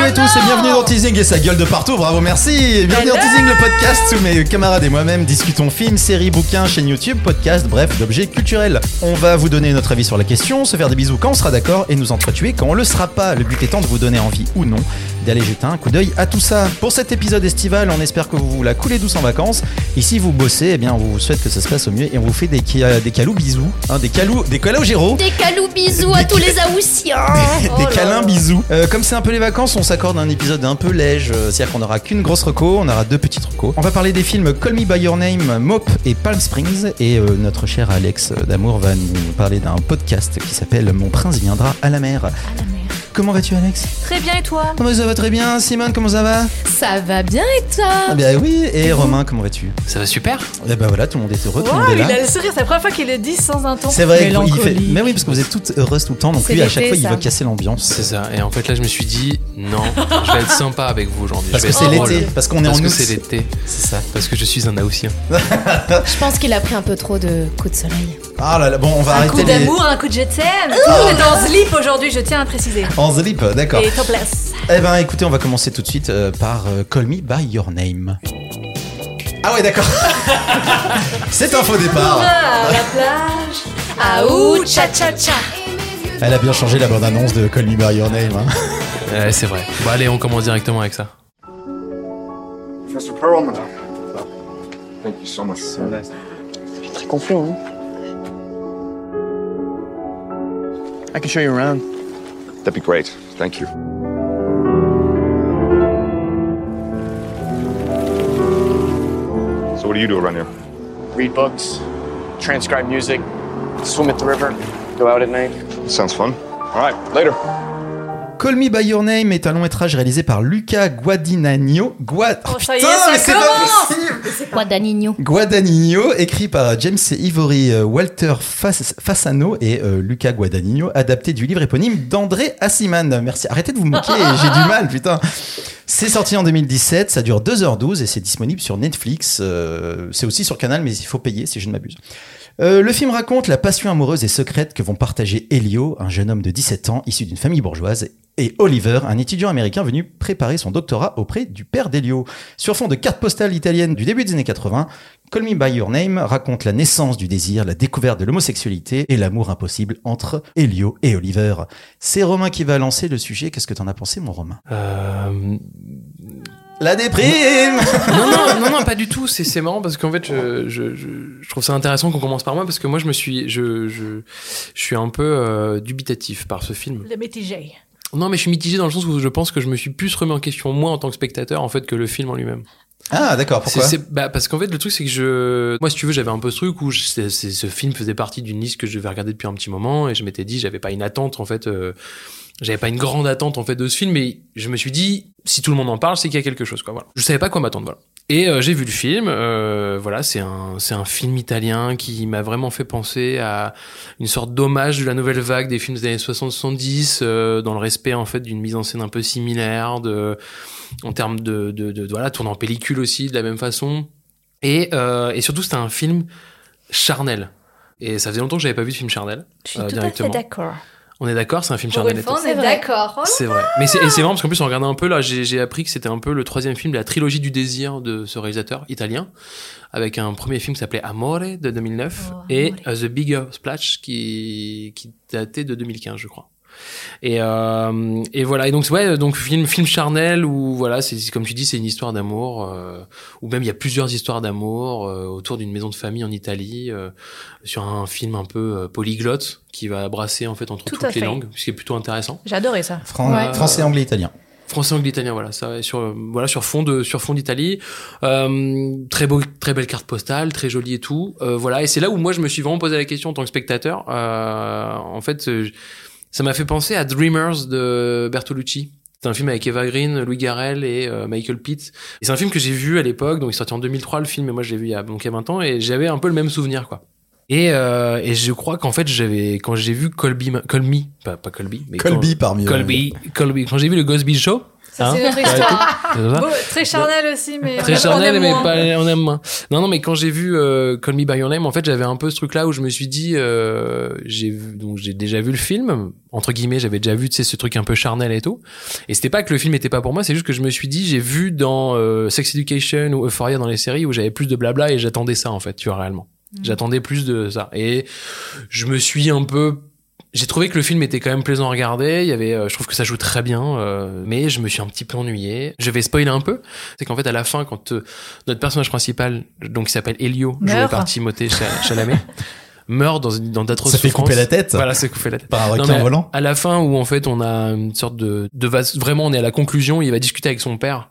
Salut à tous et bienvenue dans Teasing et sa gueule de partout, bravo, merci. Bienvenue dans Teasing, le podcast où mes camarades et moi-même discutons films, séries, bouquins, chaîne YouTube, podcast, bref, d'objets culturels. On va vous donner notre avis sur la question, se faire des bisous quand on sera d'accord et nous entretuer quand on le sera pas. Le but étant de vous donner envie ou non d'aller jeter un coup d'œil à tout ça. Pour cet épisode estival, on espère que vous vous la coulez douce en vacances. Et si vous bossez, eh bien, on vous souhaite que ça se passe au mieux et on vous fait des, des calous bisous, hein, des calous, des calous géros. Des calous bisous à tous les Aoussiens des Oh câlins bisous. Euh, comme c'est un peu les vacances, on s'accorde un épisode un peu léger. euh, C'est-à-dire qu'on aura qu'une grosse reco, on aura deux petites recos. On va parler des films Call Me By Your Name, Mop et Palm Springs. Et euh, notre cher Alex Damour va nous parler d'un podcast qui s'appelle Mon prince viendra à la mer. Comment vas-tu Alex Très bien et toi? Comment ça va très bien Simone, comment ça va? Ça va bien et toi? Ah ben oui, et Romain, comment vas-tu? Ça va super? Eh ben voilà, tout le monde est heureux, tout le Waouh, monde est il là. a le sourire, c'est la première fois qu'il le dit sans un ton. C'est vrai, il fait... Mais oui, parce que vous êtes toutes heureuses tout le temps, donc C'est lui à chaque fois il ça. va casser l'ambiance. C'est ça. Et en fait là je me suis dit non, je vais être sympa avec vous aujourd'hui. Parce que c'est l'été, parce qu'on est Parce en que août. c'est l'été. C'est ça. Parce que je suis un Aoussien. Je pense qu'il a pris un peu trop de coups de soleil. Ah là là, bon, on va Un arrêter coup les... d'amour, un coup de je t'aime. On est dans Slip aujourd'hui, je tiens à préciser. En slip, d'accord. Et topless. Eh ben écoutez, on va commencer tout de suite euh, par euh, Call Me By Your Name. Ah ouais, d'accord. C'est un faux départ. À la plage. Ah ouh, cha cha cha Elle a bien changé la bande-annonce de Call Me By Your Name. hein. Ouais, c'est vrai. Bon allez, on commence directement avec ça. Perlman. Thank you so much. Très confiant, hein I can show you around. That'd be great. Thank you. So what do you do around here? Read books, transcribe music, swim at the river, go out at night. Sounds fun. All right, later. Call Me By Your Name est un long métrage réalisé par Luca Guadagnino. Gua... Oh, putain, mais c'est pas possible Quoi Danigno Guadagnino, écrit par James Ivory, euh, Walter Fas- Fasano et euh, Luca Guadagnino, adapté du livre éponyme d'André Assiman. Merci, arrêtez de vous moquer, j'ai du mal, putain. C'est sorti en 2017, ça dure 2h12 et c'est disponible sur Netflix. euh, c'est aussi sur Canal, mais il faut payer si je ne m'abuse. Euh, le film raconte la passion amoureuse et secrète que vont partager Elio, un jeune homme de 17 ans issu d'une famille bourgeoise, et Oliver, un étudiant américain venu préparer son doctorat auprès du père d'Elio. Sur fond de cartes postales italiennes du début des années 80, Call Me By Your Name raconte la naissance du désir, la découverte de l'homosexualité et l'amour impossible entre Elio et Oliver. C'est Romain qui va lancer le sujet. Qu'est-ce que t'en as pensé, mon Romain? Euh... La déprime non, non, non, non, pas du tout. C'est, c'est marrant parce qu'en fait, je, je, je, trouve ça intéressant qu'on commence par moi parce que moi, je me suis, je, je, je suis un peu euh, dubitatif par ce film. Le mitigé. Non, mais je suis mitigé dans le sens où je pense que je me suis plus remis en question moi en tant que spectateur en fait que le film en lui-même. Ah, d'accord, pourquoi bah, parce qu'en fait, le truc, c'est que je. Moi, si tu veux, j'avais un peu ce truc où je- ce film faisait partie d'une liste que je devais regarder depuis un petit moment et je m'étais dit, j'avais pas une attente, en fait. euh, J'avais pas une grande attente, en fait, de ce film, mais je me suis dit, si tout le monde en parle, c'est qu'il y a quelque chose, quoi. Voilà. Je savais pas quoi m'attendre, voilà. Et euh, j'ai vu le film, euh, voilà, c'est un, c'est un film italien qui m'a vraiment fait penser à une sorte d'hommage de la nouvelle vague des films des années 60-70, euh, dans le respect, en fait, d'une mise en scène un peu similaire, de, en termes de, de, de, de- voilà, tourné en pellicule aussi, de la même façon. Et, euh, et surtout, c'était un film charnel. Et ça faisait longtemps que j'avais pas vu de film charnel. Je suis tout à fait d'accord. On est d'accord, c'est un film tout. on C'est est vrai. d'accord. Oh, C'est vrai. Mais c'est, marrant parce qu'en plus, en regardant un peu, là, j'ai, j'ai appris que c'était un peu le troisième film de la trilogie du désir de ce réalisateur italien, avec un premier film qui s'appelait Amore de 2009 Oh, et Amore. The Bigger Splash qui, qui datait de 2015, je crois. Et, euh, et voilà. Et donc, ouais, donc film, film charnel où voilà, c'est comme tu dis, c'est une histoire d'amour, euh, ou même il y a plusieurs histoires d'amour euh, autour d'une maison de famille en Italie, euh, sur un film un peu euh, polyglotte qui va brasser en fait entre Tout toutes les fait. langues, ce qui est plutôt intéressant. J'adorais ça. Fran- Ouais. Français, anglais, italien. Français, anglais, italien, voilà, ça, sur, voilà, sur fond de, sur fond d'Italie. Euh, très beau, très belle carte postale, très jolie et tout. Euh, voilà, et c'est là où moi je me suis vraiment posé la question en tant que spectateur. Euh, en fait, euh, ça m'a fait penser à Dreamers de Bertolucci. C'est un film avec Eva Green, Louis Garrel et euh, Michael Pitt. Et c'est un film que j'ai vu à l'époque, donc il est sorti en 2003 le film, et moi je l'ai vu il y a donc il y a 20 ans, et j'avais un peu le même souvenir, quoi. Et, euh, et je crois qu'en fait, j'avais quand j'ai vu Colby, Colby, pas, pas Colby, mais Colby quand- parmi eux. Colby, Colby. Quand j'ai vu le Cosby Show, Ça, c'est Hein notre histoire. c'est ça Beau, très charnel aussi, mais très charnel, mais moins. pas, on aime moins. Non, non, mais quand j'ai vu euh, Call Me by Your Name, en fait, j'avais un peu ce truc-là où je me suis dit, euh, j'ai donc j'ai déjà vu le film entre guillemets, j'avais déjà vu, tu sais, ce truc un peu charnel et tout. Et c'était pas que le film était pas pour moi, c'est juste que je me suis dit, j'ai vu dans euh, Sex Education ou Euphoria dans les séries où j'avais plus de blabla et j'attendais ça en fait, tu vois réellement. J'attendais plus de ça. Et je me suis un peu j'ai trouvé que le film était quand même plaisant à regarder. Il y avait, euh, je trouve que ça joue très bien, euh, mais je me suis un petit peu ennuyé. Je vais spoiler un peu. C'est qu'en fait, à la fin, quand euh, notre personnage principal, donc qui s'appelle Elio, joué par Timothée Cha- Chalamet, meurt dans, une- dans d'atroces Ça fait souffrances. couper la tête Voilà, c'est couper la tête. par un requin mais volant. À la fin, où en fait on a une sorte de, de vas- vraiment on est à la conclusion, il va discuter avec son père.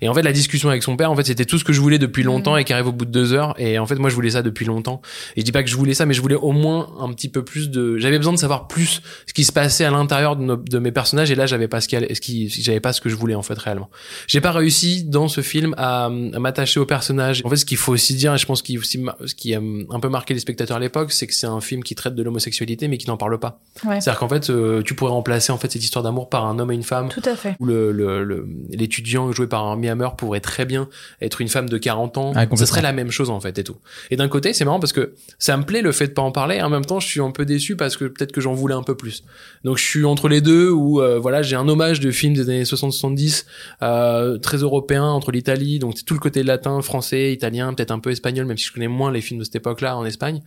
Et en fait la discussion avec son père, en fait c'était tout ce que je voulais depuis longtemps et qui arrive au bout de deux heures. Et en fait moi je voulais ça depuis longtemps. Et je dis pas que je voulais ça, mais je voulais au moins un petit peu plus de. J'avais besoin de savoir plus ce qui se passait à l'intérieur de, nos- de mes personnages. Et là j'avais pas ce qui, allait- ce qui j'avais pas ce que je voulais en fait réellement. J'ai pas réussi dans ce film à, à m'attacher au personnage. En fait ce qu'il faut aussi dire, et je pense qu'il aussi ce qui a un peu marqué les spectateurs à l'époque, c'est que c'est un film qui traite de l'homosexualité mais qui n'en parle pas. Ouais. C'est-à-dire qu'en fait, euh, tu pourrais remplacer en fait cette histoire d'amour par un homme et une femme. Tout à fait. Où le le- le- l'étudiant joué par Armie Hammer pourrait très bien être une femme de 40 ans. Ah. Ce serait la même chose en fait et tout. Et d'un côté, c'est marrant parce que ça me plaît le fait de pas en parler. Et en même temps, je suis un peu déçu parce que peut-être que j'en voulais un peu plus. Donc je suis entre les deux où euh, voilà, j'ai un hommage de films des années 60-70 euh, très européen entre l'Italie, donc c'est tout le côté latin, français, italien, peut-être un peu espagnol, même si je connais moins les films de cette époque-là en Espagne.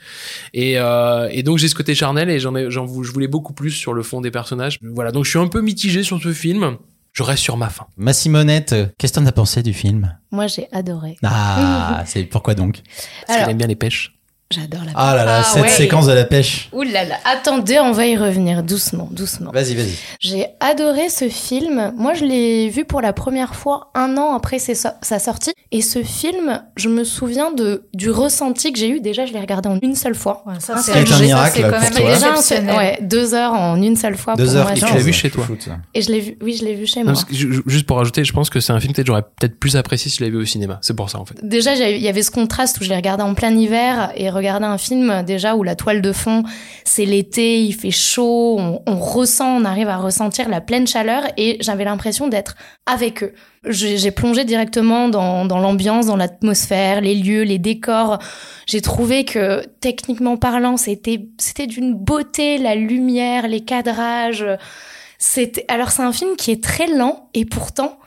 Et, euh, et donc j'ai ce côté charnel et j'en ai, j'en vou- je voulais beaucoup plus sur le fond des personnages. Voilà, donc je suis un peu mitigé sur ce film. Je reste sur ma fin. Ma Simonette, euh, qu'est-ce que t'en as pensé du film? Moi, j'ai adoré. Ah, c'est pourquoi donc? Parce Alors- qu'elle aime bien les pêches. J'adore la Ah là là, Ah cette ouais. séquence de la pêche. Ouh là là. Attendez, on va y revenir doucement, doucement. Vas-y, vas-y. J'ai adoré ce film. Moi, je l'ai vu pour la première fois un an après ses so- sa sortie. Et ce film, je me souviens de, du ressenti que j'ai eu. Déjà, je l'ai regardé en une seule fois. Ouais, ça, c'est un miracle c'est quand pour même toi. Déjà, un ouais, deux heures en une seule fois. Deux pour heures moi, et tu l'as vu chez toi. Et je l'ai vu, oui, je l'ai vu chez Non, moi. que juste pour rajouter, je pense que c'est un film peut-être j'aurais peut-être plus apprécié si je l'avais vu au cinéma. C'est pour ça en fait. Déjà, il y avait ce contraste où je l'ai regardé en plein hiver et regarder un film déjà où la toile de fond, c'est l'été, il fait chaud, on, ressent, on arrive à ressentir la pleine chaleur et j'avais l'impression d'être avec eux. J'ai plongé directement dans, l'ambiance, dans l'atmosphère, les lieux, les décors. J'ai trouvé que techniquement parlant, c'était c'était d'une beauté, la lumière, les cadrages. Alors c'est un film qui est très lent et pourtant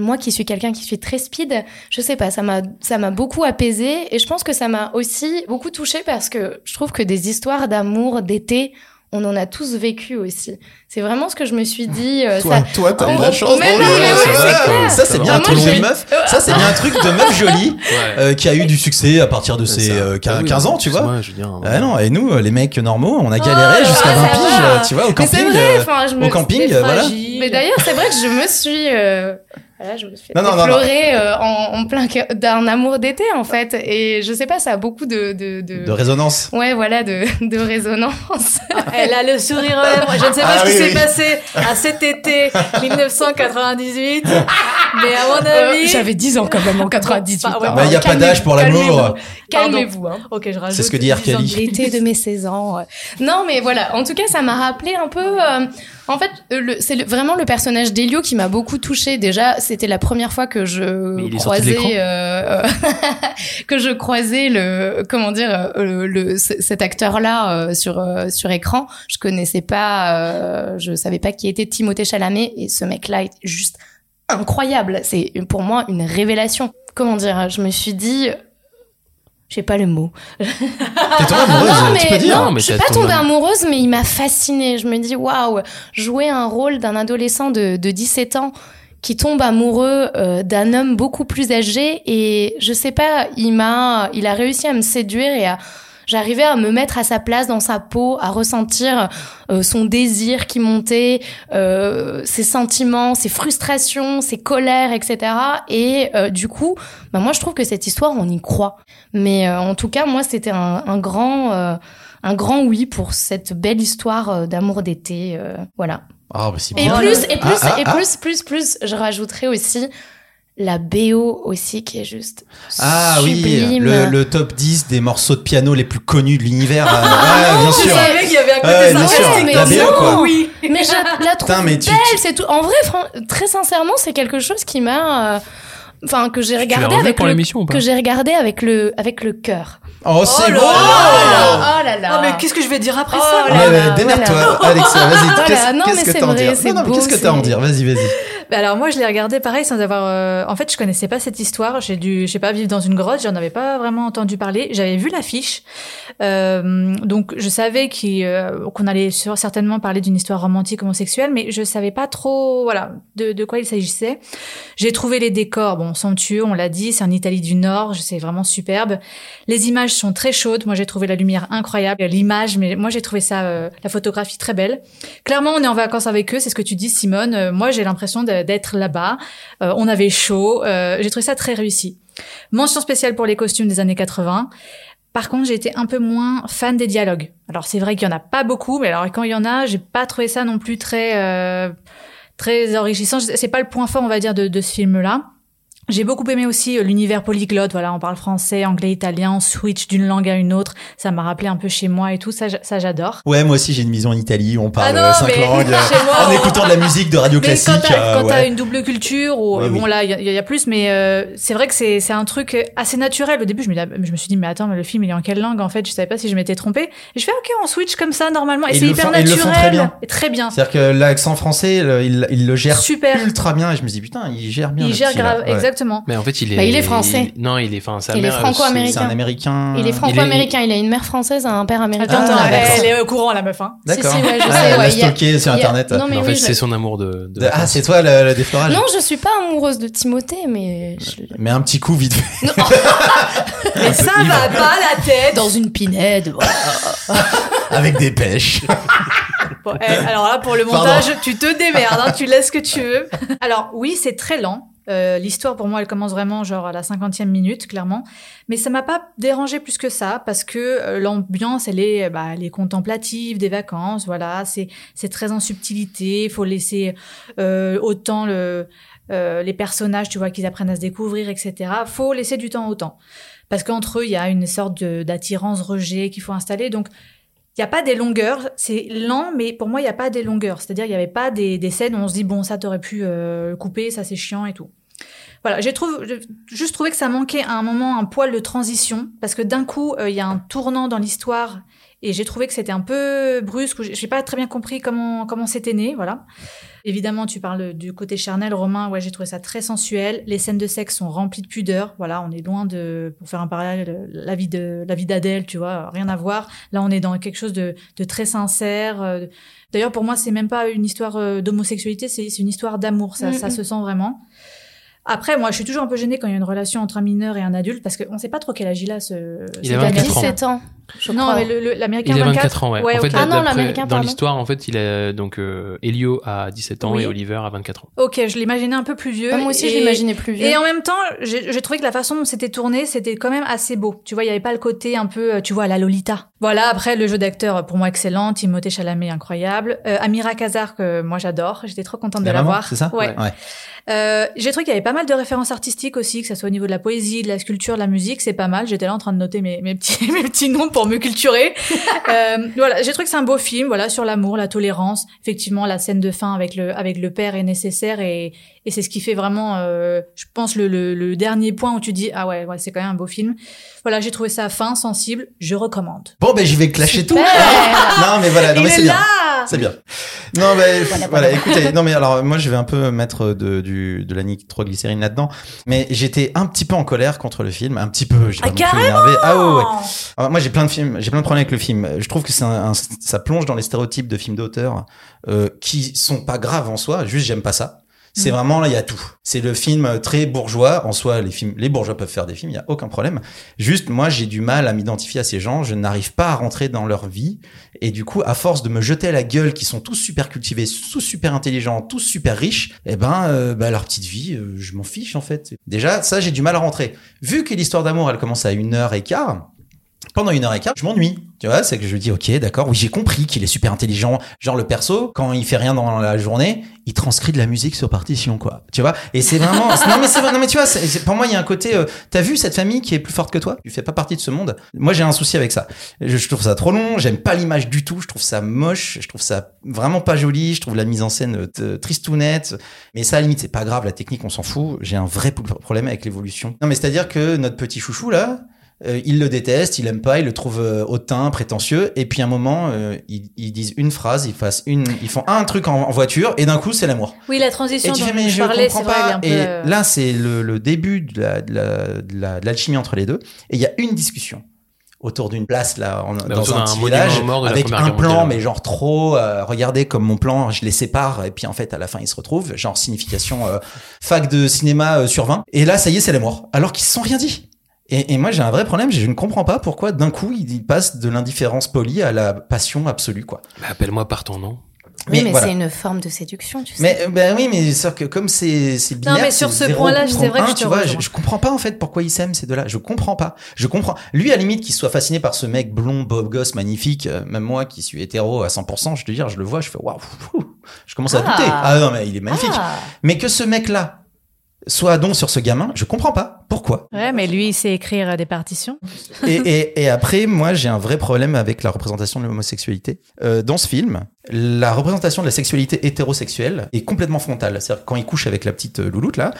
moi qui suis quelqu'un qui suis très speed, je sais pas, ça m'a ça m'a beaucoup apaisé et je pense que ça m'a aussi beaucoup touché parce que je trouve que des histoires d'amour, d'été, on en a tous vécu aussi. C'est vraiment ce que je me suis dit. euh, Toi, ça... toi, t'as eu Oh, la chance. mais Oh non, mais oui, clair. Ça, c'est bien un truc de meuf. Ça, c'est bien un truc de meuf jolie Ouais. euh, qui a eu du succès à partir de ses euh, Ah oui, 15 ans, tu vois. moi, je veux dire, Ah non, et nous, euh, les mecs normaux, on a galéré là jusqu'à là, 20 ça piges, tu vois, au camping. vrai, euh, enfin, je me au camping, euh, voilà. fragile. Mais d'ailleurs, c'est vrai que je me suis. Euh, Voilà, je me suis Non, non, non, pleurer en, en plein cœur d'un amour d'été en fait, et je sais pas, ça a beaucoup de de, de... De résonance. ouais voilà de de résonance. Elle a le sourire aux lèvres. Je ne sais pas Ah ce qui oui, s'est oui. passé à cet été 1998, mais à mon Euh, avis. J'avais 10 ans quand même en 98. Bah, ouais, hein. Bah, y a pas Calmez- d'âge pour l'amour. calmez-vous. Hein. Ok, je rajoute. C'est ce que dit R. 10 ans de Kelly. L'été de mes 16 ans. Non, mais voilà. En tout cas, ça m'a rappelé un peu. euh, en fait, euh, c'est vraiment le personnage d'Elio qui m'a beaucoup touchée. Déjà, c'était la première fois que je croisais euh, que je croisais le comment dire euh, le, le- cet acteur-là euh, sur euh, sur écran. Je connaissais pas, euh, je savais pas qui était Timothée Chalamet et ce mec-là est juste incroyable. C'est pour moi une révélation. Comment dire Je me suis dit. J'ai pas le mot. T'es tombée amoureuse, Non, tu mais, peux dire. non, Non, mais je suis pas tombé tombée am- amoureuse, mais il m'a fascinée. Je me dis, waouh, jouer un rôle d'un adolescent de, de 17 ans qui tombe amoureux euh, d'un homme beaucoup plus âgé et je sais pas, il m'a, il a réussi à me séduire et à, j'arrivais à me mettre à sa place dans sa peau, à ressentir euh, son désir qui montait, euh, ses sentiments, ses frustrations, ses colères, etc. Et euh, du coup, bah moi je trouve que cette histoire, on y croit. Mais euh, en tout cas, moi, c'était un, un grand, euh, un grand oui pour cette belle histoire euh, d'amour d'été. euh, voilà. Ah, bah, Et plus, et plus, Ah, ah, et ah. plus, plus, plus, je rajouterais aussi la BO aussi qui est juste Ah oui, sublime. le, le top 10 des morceaux de piano les plus connus de l'univers. euh, ouais, bien Je sûr. savais qu'il y avait un côté Ouais, bien sûr. sarcastique La BO, quoi. Oui. Mais je la trouve Putain, mais tu- belle, c'est tout. En vrai, fran- très sincèrement, c'est quelque chose qui m'a, euh, enfin, que j'ai regardé avec pour le, ou pas que j'ai regardé avec le, avec le cœur. Oh, c'est là bon. là. Oh là là. Oh, mais qu'est-ce que je vais dire après Oh ça là là, Démerde-toi, voilà. Alexia, vas-y. Voilà, Qu'est-ce non, qu'est-ce mais que c'est t'as à en dire? Non, non, mais beau, qu'est-ce que t'as à en dire? Vas-y, vas-y. Bah alors moi je l'ai regardé pareil sans avoir euh, en fait je connaissais pas cette histoire. J'ai dû je sais pas vivre dans une grotte j'en avais pas vraiment entendu parler. J'avais vu l'affiche. Euh, donc je savais euh, qu'on allait sur- certainement parler d'une histoire romantique homosexuelle mais je savais pas trop voilà de, de quoi il s'agissait. J'ai trouvé les décors bon somptueux on l'a dit c'est en Italie du Nord c'est vraiment superbe. Les images sont très chaudes. Moi j'ai trouvé la lumière incroyable l'image mais moi j'ai trouvé ça euh, la photographie très belle. Clairement, on est en vacances avec eux, c'est ce que tu dis, Simone. Euh, moi, j'ai l'impression de- d'être là-bas. Euh, on avait chaud. Euh, j'ai trouvé ça très réussi. Mention spéciale pour les costumes des années 80. Par contre, j'ai été un peu moins fan des dialogues. Alors, c'est vrai qu'il y en a pas beaucoup, mais alors quand il y en a, j'ai pas trouvé ça non plus très euh, très enrichissant. C'est pas le point fort, on va dire, de, de ce film-là. J'ai beaucoup aimé aussi euh, l'univers polyglotte. Voilà, on parle français, anglais, italien, on switch d'une langue à une autre. Ça m'a rappelé un peu chez moi et tout. Ça, ça j'adore. Ouais, moi aussi j'ai une maison en Italie, on parle Ah non, euh, cinq langues. chez moi, en on- écoutant de la musique de radio Mais classique. quand t'as euh, t'as ouais. une double culture, ou bon oui. là il y, a- il y a plus, mais euh, c'est vrai que c'est c'est un truc assez naturel. Au début, je me, dis- je me suis dit mais attends, mais le film il est en quelle langue en fait? Je savais pas si je m'étais trompée. Et je fais ok, on switch comme ça normalement, et, c'est hyper font- ils le naturel, font très bien. et très bien. C'est-à-dire que l'accent français, il, il le gère Super. ultra bien et je me dis putain, il gère bien. Il gère grave. Exactement. Mais en fait, il est. Bah, il est français. non, il est. Enfin, sa Il est franco-américain. C'est un américain. Il est franco-américain, il a une mère française, un père américain. Attends, Ah, elle est au courant la meuf. Hein. D'accord. Si, si, ouais, je Ah, sais, elle ouais, a stocké sur a- internet. Non, mais en oui, fait, je- c'est son amour de. de Ah, c'est toi le, le déflorage Non, je suis pas amoureuse de Timothée, mais je- Mais un petit coup vite fait. Mais ça va pas la tête. dans une pinède. voilà. Avec des pêches. Bon, eh, alors là, pour le Pardon. montage, tu te démerdes, hein, tu laisses ce que tu veux. Alors oui, c'est très lent. Euh, L'histoire, pour moi, elle commence vraiment genre à la cinquantième minute, clairement. Mais ça m'a pas dérangé plus que ça, parce que euh, l'ambiance, elle est, bah, elle est contemplative des vacances. Voilà, c'est très en subtilité. Il faut laisser euh, autant le les personnages, tu vois, qu'ils apprennent à se découvrir, etc. Faut laisser du temps au temps, parce qu'entre eux, il y a une sorte de- d'attirance rejet qu'il faut installer. Donc il n'y a pas des longueurs, c'est lent, mais pour moi, il n'y a pas des longueurs. C'est-à-dire, il n'y avait pas des, scènes où on se dit, bon, ça, t'aurais pu couper, ça, c'est chiant et tout. Voilà, j'ai trouvé, j'ai juste trouvé que ça manquait à un moment un poil de transition, parce que d'un coup, euh, il y a un tournant dans l'histoire, et j'ai trouvé que c'était un peu brusque, j'ai pas très bien compris comment comment c'était né, voilà. Évidemment, tu parles du côté charnel, Romain, ouais, j'ai trouvé ça très sensuel. Les scènes de sexe sont remplies de pudeur, voilà, on est loin de, pour faire un parallèle, la vie de la vie d'Adèle, tu vois, rien à voir. Là, on est dans quelque chose de, de très sincère. euh, D'ailleurs, pour moi, c'est même pas une histoire euh, d'homosexualité, c'est une histoire d'amour. Ça, Mm, ça mm. se sent vraiment. Après, moi, je suis toujours un peu gênée quand il y a une relation entre un mineur et un adulte parce qu'on sait pas trop quel âge il a ce. Il a 24 Américain. ans. 17 ans. Je Non, crois. mais le- le- l'américain Il a 24, 24 ans, ouais. Ouais, en fait. Ah non, l'américain, dans pardon. l'histoire, en fait, il a donc euh, Elio a 17 ans Oui. et Oliver a 24 ans. Ok, je l'imaginais un peu plus vieux. Ah, moi aussi, et- je l'imaginais plus vieux. Et en même temps, j'ai j'ai trouvé que la façon dont c'était tourné, c'était quand même assez beau. Tu vois, il y avait pas le côté un peu, euh, tu vois, à la Lolita. Voilà, après, le jeu d'acteur, pour moi, excellent. Timothée Chalamet, incroyable. Euh, Amira Kazar, que moi, j'adore. J'étais trop contente de La voir. c'est ça Ouais. Ouais. Euh, j'ai trouvé qu'il y avait pas mal de références artistiques aussi, que ça soit au niveau de la poésie, de la sculpture, de la musique, c'est pas mal. J'étais là en train de noter mes, mes petits mes petits noms pour me culturer. euh, voilà, j'ai trouvé que c'est un beau film, voilà, sur l'amour, la tolérance. Effectivement, la scène de fin avec le avec le père est nécessaire et et c'est ce qui fait vraiment, euh, je pense le, le le dernier point où tu dis ah ouais, ouais c'est quand même un beau film. Voilà, j'ai trouvé ça fin, sensible, je recommande. Bon, ben, j'y vais clasher tout. Super. non, mais voilà, non, Il mais est c'est bien. C'est bien. Non, mais Voilà, écoutez, non, mais alors, moi, je vais un peu mettre de, du, de la nitroglycérine là-dedans. Mais j'étais un petit peu en colère contre le film. Un petit peu, j'ai Ah, pas énervé. Ah ouais, ouais. Alors, moi, j'ai plein de films, j'ai plein de problèmes avec le film. Je trouve que c'est un, un- ça plonge dans les stéréotypes de films d'auteur euh, qui sont pas graves en soi. Juste, j'aime pas ça. C'est Mm. vraiment là, il y a tout. C'est le film très bourgeois. En soi, les films, les bourgeois peuvent faire des films, il y a aucun problème. Juste, moi, j'ai du mal à m'identifier à ces gens. Je n'arrive pas à rentrer dans leur vie. Et du coup, à force de me jeter à la gueule, qui sont tous super cultivés, tous super intelligents, tous super riches, eh ben, euh, bah, leur petite vie, euh, je m'en fiche en fait. Déjà, ça, j'ai du mal à rentrer. Vu que l'histoire d'amour, elle commence à une heure et quart, pendant une heure et quart, je m'ennuie. Tu vois, c'est que je dis, ok, d'accord, oui, j'ai compris qu'il est super intelligent. Genre, le perso, quand il fait rien dans la journée, il transcrit de la musique sur partition, quoi. Tu vois? Et c'est vraiment, non, mais c'est non, mais tu vois, pour moi, il y a un côté, euh, t'as vu cette famille qui est plus forte que toi? Tu fais pas partie de ce monde. Moi, j'ai un souci avec ça. Je, trouve ça trop long, j'aime pas l'image du tout, je trouve ça moche, je trouve ça vraiment pas joli, je trouve la mise en scène euh, tristounette. Mais ça, à la limite, c'est pas grave, la technique, on s'en fout. J'ai un vrai problème avec l'évolution. Non, mais c'est-à-dire que notre petit chouchou, là, euh, il le déteste, il aime pas, il le trouve euh, hautain, prétentieux, et puis à un moment, euh, ils, ils disent une phrase, ils fassent une, ils font un truc en, en voiture, et d'un coup, c'est l'amour. Oui, la Et transition tu dont fais, mais je je parlais, c'est comprends pas. Et euh, là, c'est le, le début de la- de la- de la- de l'alchimie entre les deux, et il y a une discussion autour d'une place là en, dans un petit village la avec un plan mondiale. mais genre trop euh, regardez comme mon plan je les sépare et puis en fait à la fin ils se retrouvent genre signification euh, fac de cinéma euh, sur 20 et là ça y est c'est l'amour alors qu'ils se sont rien dit et, et moi j'ai un vrai problème je ne comprends pas pourquoi d'un coup ils passent de l'indifférence polie à la passion absolue quoi Bah, Appelle-moi par ton nom. Oui, mais voilà. c'est une forme de séduction, tu sais. Mais euh, ben oui, mais c'est que comme c'est c'est binaire, mais sur ce point-là, c'est vrai que je te tu vois, je, je comprends pas en fait pourquoi ils s'aiment ces deux-là. Je comprends pas. Je comprends. Lui à la limite qu'il soit fasciné par ce mec blond, beau gosse, magnifique. euh, même moi qui suis hétéro à 100%, je te dire, je le vois, je fais waouh. Je commence à Ah. douter. Ah non mais il est magnifique. Ah. Mais que ce mec-là soit donc sur ce gamin, je comprends pas pourquoi? Ouais, mais lui, il sait écrire euh, des partitions. et, et, et après, moi, j'ai un vrai problème avec la représentation de l'homosexualité. Euh, dans ce film, la représentation de la sexualité hétérosexuelle est complètement frontale. C'est-à-dire quand il couche avec la petite euh, louloute, là,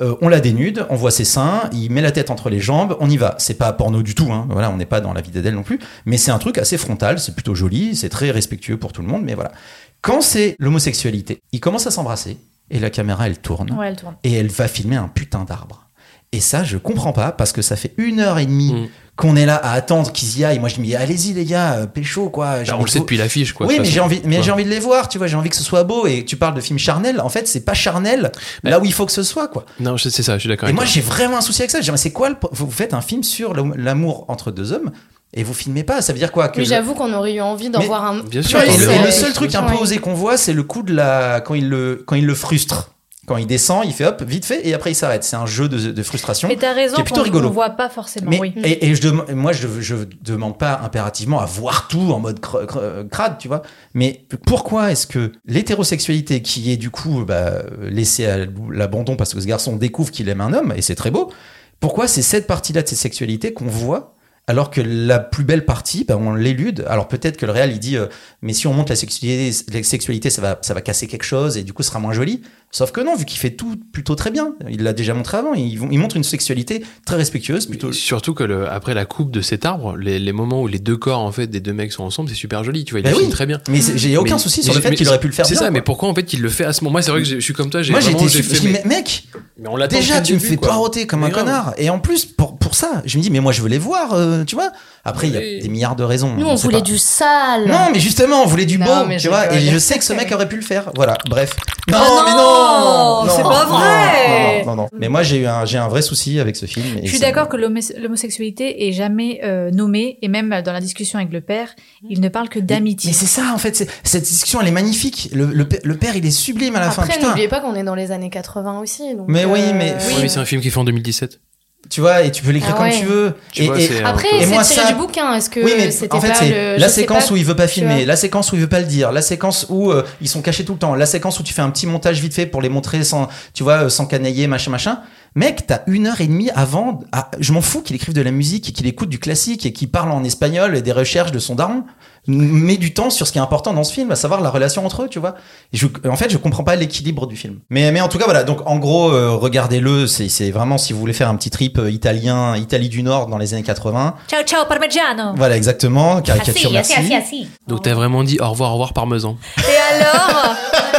euh, on la dénude, on voit ses seins, il met la tête entre les jambes, on y va. C'est pas porno du tout, hein. voilà, on n'est pas dans la vie d'Adèle non plus, mais c'est un truc assez frontal, c'est plutôt joli, c'est très respectueux pour tout le monde, mais voilà. Quand c'est l'homosexualité, ils commencent à s'embrasser, et la caméra, elle tourne Ouais, elle tourne. et elle va filmer un putain d'arbre. Et ça, je comprends pas parce que ça fait une heure et demie Mm. qu'on est là à attendre qu'ils y aillent. Moi, je me dis, allez-y les gars, euh, pécho quoi. J'ai Bah, on le sait depuis l'affiche, quoi. oui, mais j'ai envie, mais Ouais. j'ai envie de les voir, tu vois. J'ai envie que ce soit beau. Et tu parles de film charnel. En fait, c'est pas charnel là où il faut que ce soit, quoi. Non, je- c'est ça, je suis d'accord Et moi, j'ai vraiment un souci avec ça. Je dis, mais c'est quoi le... Vous faites un film sur l'am- l'amour entre deux hommes et vous filmez pas. Ça veut dire quoi que Mais le- j'avoue qu'on aurait eu envie d'en Mais- voir un. Bien sûr, et, quand le, le- et le seul truc un peu ouais. osé qu'on voit, c'est le coup de la quand il le quand il le frustre. Quand il descend, il fait hop, vite fait, et après il s'arrête. C'est un jeu de, de frustration. Mais t'as raison, qui est plutôt qu'on rigolo. on voit pas forcément, Mais oui. et, et je dem- moi je je demande pas impérativement à voir tout en mode cre- crade, tu vois. Mais pourquoi est-ce que l'hétérosexualité qui est du coup bah, laissée à l'abandon parce que ce garçon découvre qu'il aime un homme et c'est très beau, pourquoi c'est cette partie-là de ses sexualités qu'on voit alors que la plus belle partie, bah, on l'élude. Alors peut-être que le réel il dit, euh, mais si on monte la sexualité, la sexualité, ça va, ça va casser quelque chose et du coup, ce sera moins joli. Sauf que non, vu qu'il fait tout plutôt très bien. Il l'a déjà montré avant. Il, il montre une sexualité très respectueuse, plutôt. Mais Surtout que le, après la coupe de cet arbre, les, les moments où les deux corps en fait des deux mecs sont ensemble, c'est super joli. Tu vois, il oui. filme très bien. Mais j'ai aucun Mais- souci sur le fait qu'il aurait pu le faire C'est ça, mais quoi. pourquoi en fait il le fait à ce moment Moi, c'est vrai que je suis comme toi. j'ai Moi j'ai super. fait, mais, mec, mais on déjà tu me fais quoi. paroter comme un grave. connard. Et en plus, pour, ça, je me dis, mais moi je veux les voir, euh, tu vois. Après, il y a des milliards de raisons. Nous, on voulait pas. du sale. Non, mais justement, on voulait du Non, beau, tu je vois. Et je sais que ce mec aurait pu le faire. Voilà, bref. Non, Oh mais non, non, c'est pas vrai. Non, non, non. Mais moi, j'ai eu un, j'ai un vrai souci avec ce film. et Je suis d'accord que l'homo- l'homosexualité est jamais euh, nommée, et même dans la discussion avec le père, il ne parle que d'amitié. Mais c'est ça, en fait. Cette discussion, elle est magnifique. Le, le, père- le père, il est sublime à la fin. Après, n'oubliez pas qu'on est dans les années 80 aussi. donc, Mais oui, euh, mais- Oui, mais c'est un film qui est fait en 2017. Tu vois, et tu peux l'écrire Ah comme tu veux. Tu et, vois, et- c'est un Après, peu- Et moi, c'est tiré ça- du bouquin. Est-ce que oui, mais c'était en fait, pas c'est le... la séquence pas, où il veut pas filmer, la séquence où il veut pas le dire, la séquence où euh, ils sont cachés tout le temps, la séquence où tu fais un petit montage vite fait pour les montrer sans, tu vois, euh, sans canailler, machin, machin. Mec, t'as une heure et demie avant. à- je m'en fous qu'il écrive de la musique et qu'il écoute du classique et qu'il parle en espagnol et des recherches de son daron. Mets du temps sur ce qui est important dans ce film, à savoir la relation entre eux, tu vois. Je, en fait, je comprends pas l'équilibre du film. Mais, mais en tout cas, voilà. Donc, en gros, euh, regardez-le. C'est, vraiment si vous voulez faire un petit trip euh, italien, Italie du Nord dans les années 80. Ciao, ciao, parmigiano. Voilà, exactement. Caricature, merci. Donc t'as vraiment dit au revoir, au revoir parmesan. Et alors?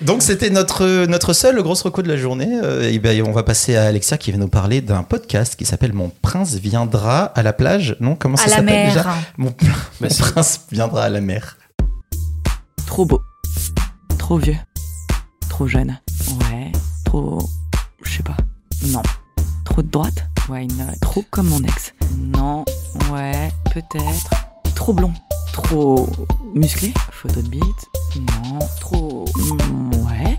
Donc c'était notre notre seul grosse reco de la journée. Euh, et ben on va passer à Alexia qui va nous parler d'un podcast qui s'appelle Mon prince viendra à la plage. Non, comment ça À la s'appelle mer. déjà Mon, mon Merci. prince viendra à la mer. Trop beau. Trop vieux. Trop jeune. Ouais. Trop. Je sais pas. Non. Trop de droite Ouais, une... trop comme mon ex. Non. Ouais, peut-être. Trop blond. Trop musclé Photo de bite Non. Trop. Mm, Ouais.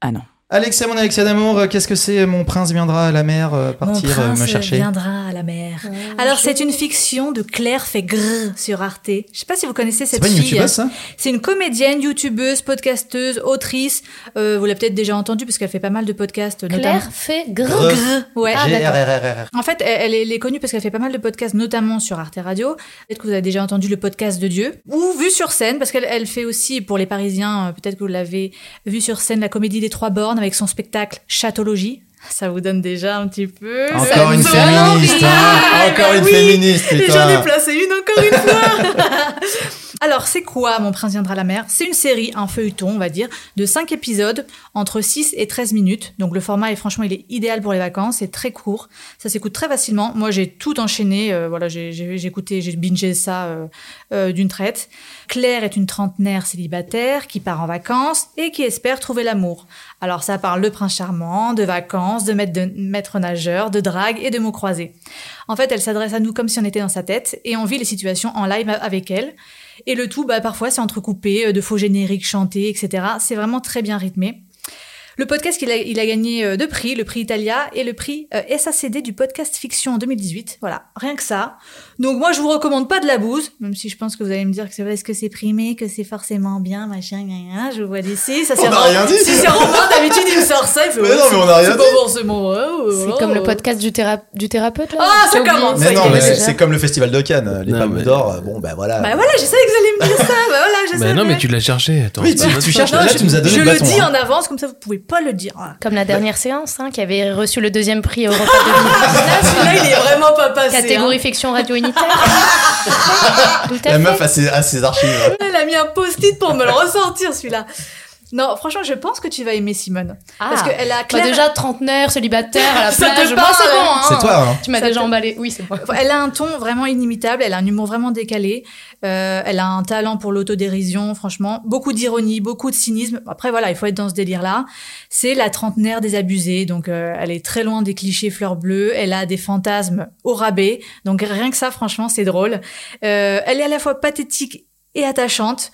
Ah non. Alexia, mon Alexia d'amour, euh, qu'est-ce que c'est Mon prince viendra à la mer euh, partir Mon euh, prince me chercher viendra à la mer. Alors c'est une fiction de Claire fait grrr sur Arte. Je sais pas si vous connaissez C'est cette pas une fille. ça C'est une comédienne, youtubeuse, podcasteuse, autrice. Euh, vous l'avez peut-être déjà entendue parce qu'elle fait pas mal de podcasts. Claire fait grrr. Grrr. notamment. Ouais. Ah. En fait, elle, elle est, elle est connue parce qu'elle fait pas mal de podcasts, notamment sur Arte Radio. Peut-être que vous avez déjà entendu le podcast de Dieu ou vu sur scène parce qu'elle elle fait aussi pour les Parisiens. euh, Peut-être que vous l'avez vu sur scène la comédie des trois bornes avec son spectacle Chatologie. Ça vous donne déjà un petit peu. Encore une féministe, hein Encore une Oui. féministe, Et j'en ai putain placé une encore une fois. Alors, c'est quoi Mon prince viendra à la mer? C'est une série, un feuilleton, on va dire, de 5 épisodes, entre 6 et 13 minutes. Donc le format est franchement, il est idéal pour les vacances, c'est très court, ça s'écoute très facilement. Moi, j'ai tout enchaîné, euh, voilà, j'ai écouté, j'ai bingé ça euh, euh, d'une traite. Claire est une trentenaire célibataire qui part en vacances et qui espère trouver l'amour. Alors ça parle de prince charmant, de vacances, de maître, de maître nageur, de drague et de mots croisés. En fait, elle s'adresse à nous comme si on était dans sa tête et on vit les situations en live avec elle. Et le tout, bah, parfois, c'est entrecoupé euh, de faux génériques chantés, etc. C'est vraiment très bien rythmé. Le podcast, il a, gagné euh, deux prix, le prix Italia et le prix euh, SACD du podcast fiction en 2018. Voilà, rien que ça. Donc moi, je vous recommande pas de la bouse, même si je pense que vous allez me dire que c'est parce que c'est primé, que c'est forcément bien, machin, gna, je vous vois d'ici. Ça, c'est On n'a rien dit. Si c'est Romain, d'habitude, il me sort ça, il fait Mais ouais, non, mais c'est- on n'a rien c'est dit. pas forcément vrai, ouais, C'est voilà, comme le podcast du, théra- du thérapeute là. Ah, ça commence, Mais non, mais c'est comme le festival de Cannes, les Non, palmes d'or, euh, bon bah voilà. Bah voilà, je savais que vous allez me dire ça, bah voilà, je Bah savais. non, mais tu l'as cherché. Attends, Oui, c'est tu- cherches, Non, là je, tu nous as donné je le dis hein. en avance, comme ça vous pouvez pas le dire. Ah. Comme la dernière séance, hein, qui avait reçu le deuxième prix Europa Là, celui-là, il est vraiment pas 2000. passé. Catégorie hein. fiction radio. Tout à La meuf a ses, a ses archives. Elle a mis un post-it pour me le ressortir, celui-là. Non, franchement, je pense que tu vas aimer Simone. Ah. Parce qu'elle a Bah, Claire... déjà trentenaire, célibataire, à la Ça te plage. Moi, parle, c'est bon. Hein. C'est toi, hein Tu m'as déjà te- emballé. Oui, c'est moi. Elle a un ton vraiment inimitable, elle a un humour vraiment décalé, euh, elle a un talent pour l'autodérision, franchement, beaucoup d'ironie, beaucoup de cynisme. Après voilà, il faut être dans ce délire-là. C'est la trentenaire désabusée, donc euh, elle est très loin des clichés fleurs bleues, elle a des fantasmes au rabais, donc rien que ça, franchement, c'est drôle. Euh, elle est à la fois pathétique et attachante.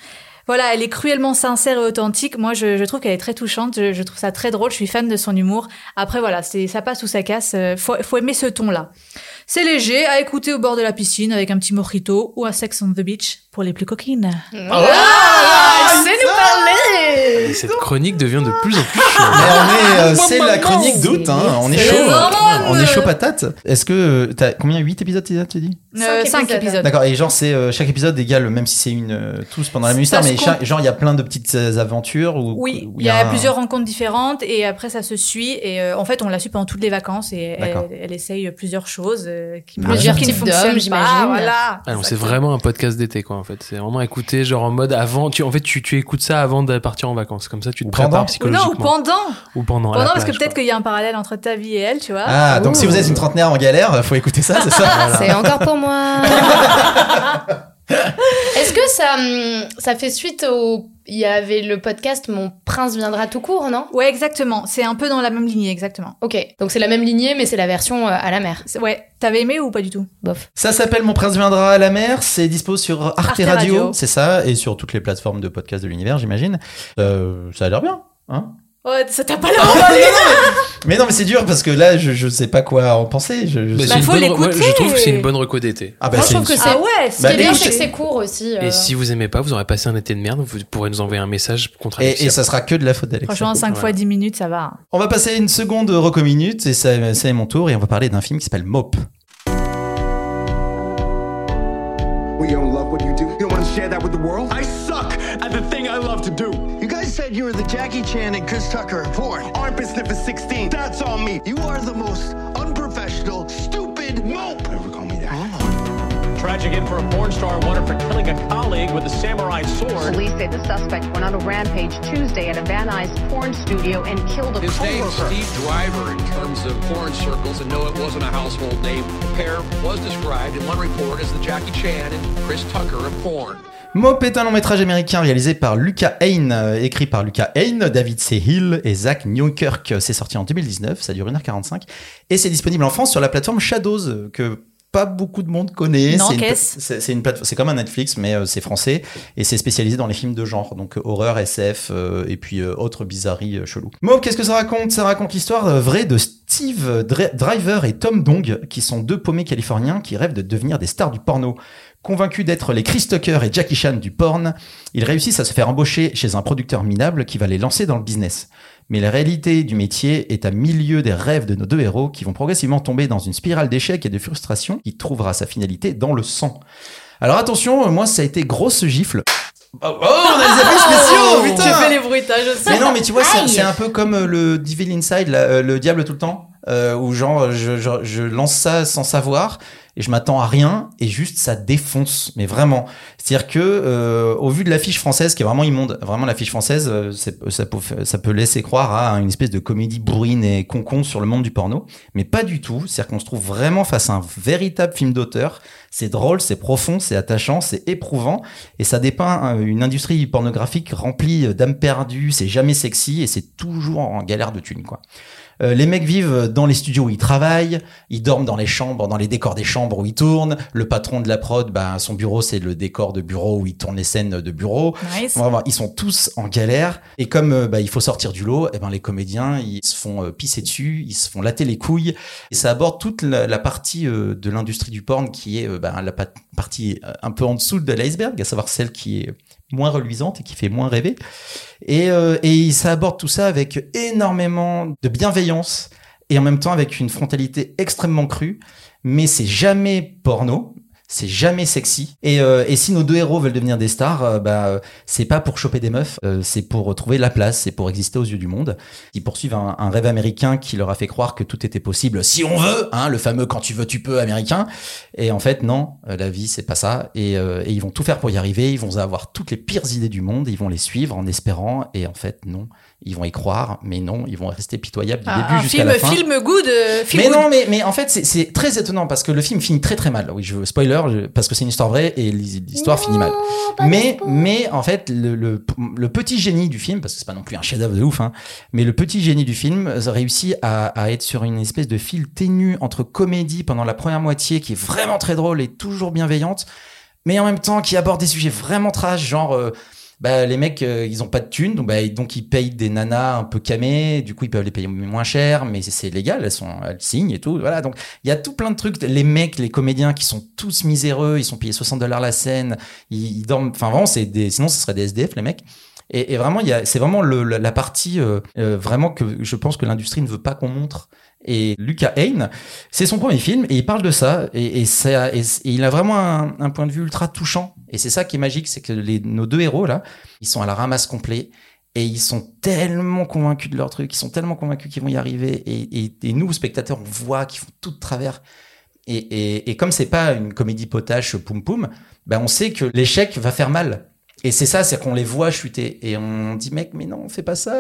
Voilà, elle est cruellement sincère et authentique. Moi, je, trouve qu'elle est très touchante. Je, je trouve ça très drôle. Je suis fan de son humour. Après, voilà, c'est ça passe ou ça casse. Euh, Faut, faut aimer ce ton-là. C'est léger à écouter au bord de la piscine avec un petit mojito ou un Sex on the Beach pour les plus coquines. Ah, elle sait nous parler. Et cette chronique devient de plus en plus Mais chaude. on est, euh, c'est la chronique d'août, hein. On est C'est chaud. On est chaud patate. Est-ce que euh, t'as combien 8 épisodes tu dis? Euh, Cinq cinq épisodes. épisodes. D'accord. Et genre c'est euh, chaque épisode égale même si c'est une euh, tous pendant la même histoire, mais chaque- genre il y a plein de petites euh, aventures où Oui, il y a un- plusieurs rencontres différentes et après ça se suit et euh, en fait on l'a su pendant toutes les vacances et elle essaye plusieurs choses euh, qui, Ah, Plusieurs types d'hommes, j'imagine. Voilà. Ah non, c'est vraiment un podcast d'été, quoi, en fait. C'est vraiment écouter, genre en mode avant. Tu, en fait, tu, tu écoutes ça avant de partir en vacances. Comme ça, tu te Ou pendant. prépares Ou non, psychologiquement. ou pendant. Ou pendant. Pendant parce que peut-être qu'il y a un parallèle entre ta vie et elle, tu vois. Ah donc si vous êtes une trentenaire en galère, faut écouter ça, c'est ça. C'est encore pour moi. Est-ce que ça, hum, ça fait suite au. Il y avait le podcast Mon prince viendra tout court, non? Ouais, exactement. C'est un peu dans la même lignée, exactement. Ok, donc c'est la même lignée, mais c'est la version euh, à la mer. Ouais, t'avais aimé ou pas du tout? Bof. Ça s'appelle Mon prince viendra à la mer. C'est dispo sur Arte, Arte Radio, Radio. c'est ça, et sur toutes les plateformes de podcast de l'univers, j'imagine. Euh, ça a l'air bien. Hein? Ouais, ça t'a pas l'air emballé mais non, mais c'est dur parce que là, je, je sais pas quoi en penser. Je, je Mais sais- Bah, c'est une faut bonne- l'écouter. je trouve que c'est une bonne reco d'été. Ah bah Moi, c'est je une- trouve que c'est. Ah ouais, ce Bah, qui est bien, c'est que c'est court aussi. euh. Et si vous aimez pas, vous aurez passé un été de merde, vous pourrez nous envoyer un message contre et, et ça sera que de la faute d'Alex. Franchement, 5 Voilà. fois 10 minutes, ça va. On va passer une seconde reco minute et ça, c'est mon tour et on va parler d'un film qui s'appelle Mope. We don't love what you do. You don't want to share that with the world? I suck at the thing I love to do. You guys said you were the Jackie Chan and Chris Tucker of porn. Armpit sniffer 16. That's on me. You are the most unprofessional, stupid mope. Never call me that. Oh. Tragic end for a porn star wanted for killing a colleague with a samurai sword. Police say the suspect went on a rampage Tuesday at a Van Nuys porn studio and killed a His name's. Steve Driver in terms of porn circles, and no, it wasn't a household name. The pair was described in one report as the Jackie Chan and Chris Tucker of porn. Mope est un long métrage américain réalisé par Lucas Hain, euh, écrit par Lucas Hain, David C. Hill et Zach Newkirk. C'est sorti en 2019, ça dure 1h45 et c'est disponible en France sur la plateforme Shadows euh, que pas beaucoup de monde connaît. Non, c'est une, qu'est-ce c'est comme un Netflix, mais euh, c'est français et c'est spécialisé dans les films de genre, donc euh, horreur, SF euh, et puis autres bizarreries cheloues. Mauve, qu'est-ce que ça raconte? Ça raconte l'histoire vraie de Steve Driver et Tom Dong, qui sont deux paumés californiens qui rêvent de devenir des stars du porno. Convaincus d'être les Chris Tucker et Jackie Chan du porn, ils réussissent à se faire embaucher chez un producteur minable qui va les lancer dans le business. Mais la réalité du métier est à milieu des rêves de nos deux héros qui vont progressivement tomber dans une spirale d'échecs et de frustration qui trouvera sa finalité dans le sang. Alors attention, moi ça a été grosse gifle. Oh, oh, on a des effets spéciaux, putain Tu fais les bruitages aussi. mais non, mais tu vois, c'est un peu comme euh, le Devil Inside, là, euh, le diable tout le temps, euh, où genre je, je, je lance ça sans savoir et je m'attends à rien et juste ça défonce, mais vraiment. C'est-à-dire que euh, au vu de l'affiche française, qui est vraiment immonde, vraiment l'affiche française, euh, c'est- ça peut, ça peut laisser croire à une espèce de comédie bourrine et concon sur le monde du porno, mais pas du tout. C'est-à-dire qu'on se trouve vraiment face à un véritable film d'auteur. C'est drôle, c'est profond, c'est attachant, c'est éprouvant et ça dépeint euh, une industrie pornographique remplie d'âmes perdues, c'est jamais sexy et c'est toujours en galère de thunes quoi. Euh, les mecs vivent dans les studios où ils travaillent, ils dorment dans les chambres, dans les décors des chambres où ils tournent. Le patron de la prod, bah, son bureau c'est le décor de bureau où il tourne les scènes de bureau. Nice. Ils sont tous en galère et comme bah, il faut sortir du lot, et ben les comédiens ils se font euh, pisser dessus, ils se font latter les couilles et ça aborde toute la, la partie euh, de l'industrie du porn qui est bah, la pa- partie un peu en dessous de l'iceberg, à savoir celle qui est moins reluisante et qui fait moins rêver. Et, euh, et ça aborde tout ça avec énormément de bienveillance et en même temps avec une frontalité extrêmement crue. Mais c'est jamais porno, c'est jamais sexy. Et, euh, et si nos deux héros veulent devenir des stars, euh, bah, euh, c'est pas pour choper des meufs, euh, c'est pour trouver la place, c'est pour exister aux yeux du monde. Ils poursuivent un, un rêve américain qui leur a fait croire que tout était possible si on veut, hein, le fameux quand tu veux tu peux américain. Et en fait, non, euh, la vie c'est pas ça. Et, euh, et ils vont tout faire pour y arriver. Ils vont avoir toutes les pires idées du monde. Ils vont les suivre en espérant. Et en fait, non, ils vont y croire, mais non, ils vont rester pitoyables du Ah, début jusqu'à film, la fin. film good. film Mais good. non, mais, mais en fait, c'est- c'est très étonnant parce que le film finit très très mal. Oui, je spoiler parce que c'est une histoire vraie et l'histoire finit mal. Mais, mais en fait, le, le, le petit génie du film, parce que c'est pas non plus un chef-d'œuvre de ouf, hein, mais le petit génie du film euh, réussit à, à être sur une espèce de fil ténu entre comédie pendant la première moitié qui est vraiment très drôle et toujours bienveillante, mais en même temps qui aborde des sujets vraiment trash, genre. euh, bah, les mecs, euh, ils ont pas de thunes, donc, bah, donc ils payent des nanas un peu camées, du coup ils peuvent les payer moins cher, mais c'est- légal, elles sont, elles signent et tout, voilà. Donc il y a tout plein de trucs. Les mecs, les comédiens qui sont tous miséreux, ils sont payés 60 dollars la scène, ils, dorment, enfin vraiment c'est des, sinon ce serait des SDF les mecs. Et, et vraiment c'est vraiment le, la, la partie euh, euh, vraiment que je pense que l'industrie ne veut pas qu'on montre. Et Lucas Hain, c'est son premier film et il parle de ça et, il a vraiment un, point de vue ultra touchant. Et c'est ça qui est magique, c'est que nos deux héros là, ils sont à la ramasse complet et ils sont tellement convaincus de leur truc, ils sont tellement convaincus qu'ils vont y arriver et, nous spectateurs on voit qu'ils font tout de travers. Et comme c'est pas une comédie potache poum poum, ben on sait que l'échec va faire mal. Et c'est ça, c'est qu'on les voit chuter et on dit mec mais non fais pas ça